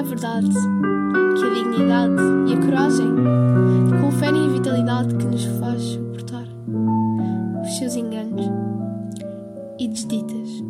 é verdade que a dignidade e a coragem conferem a vitalidade que nos faz suportar os seus enganos e desditas.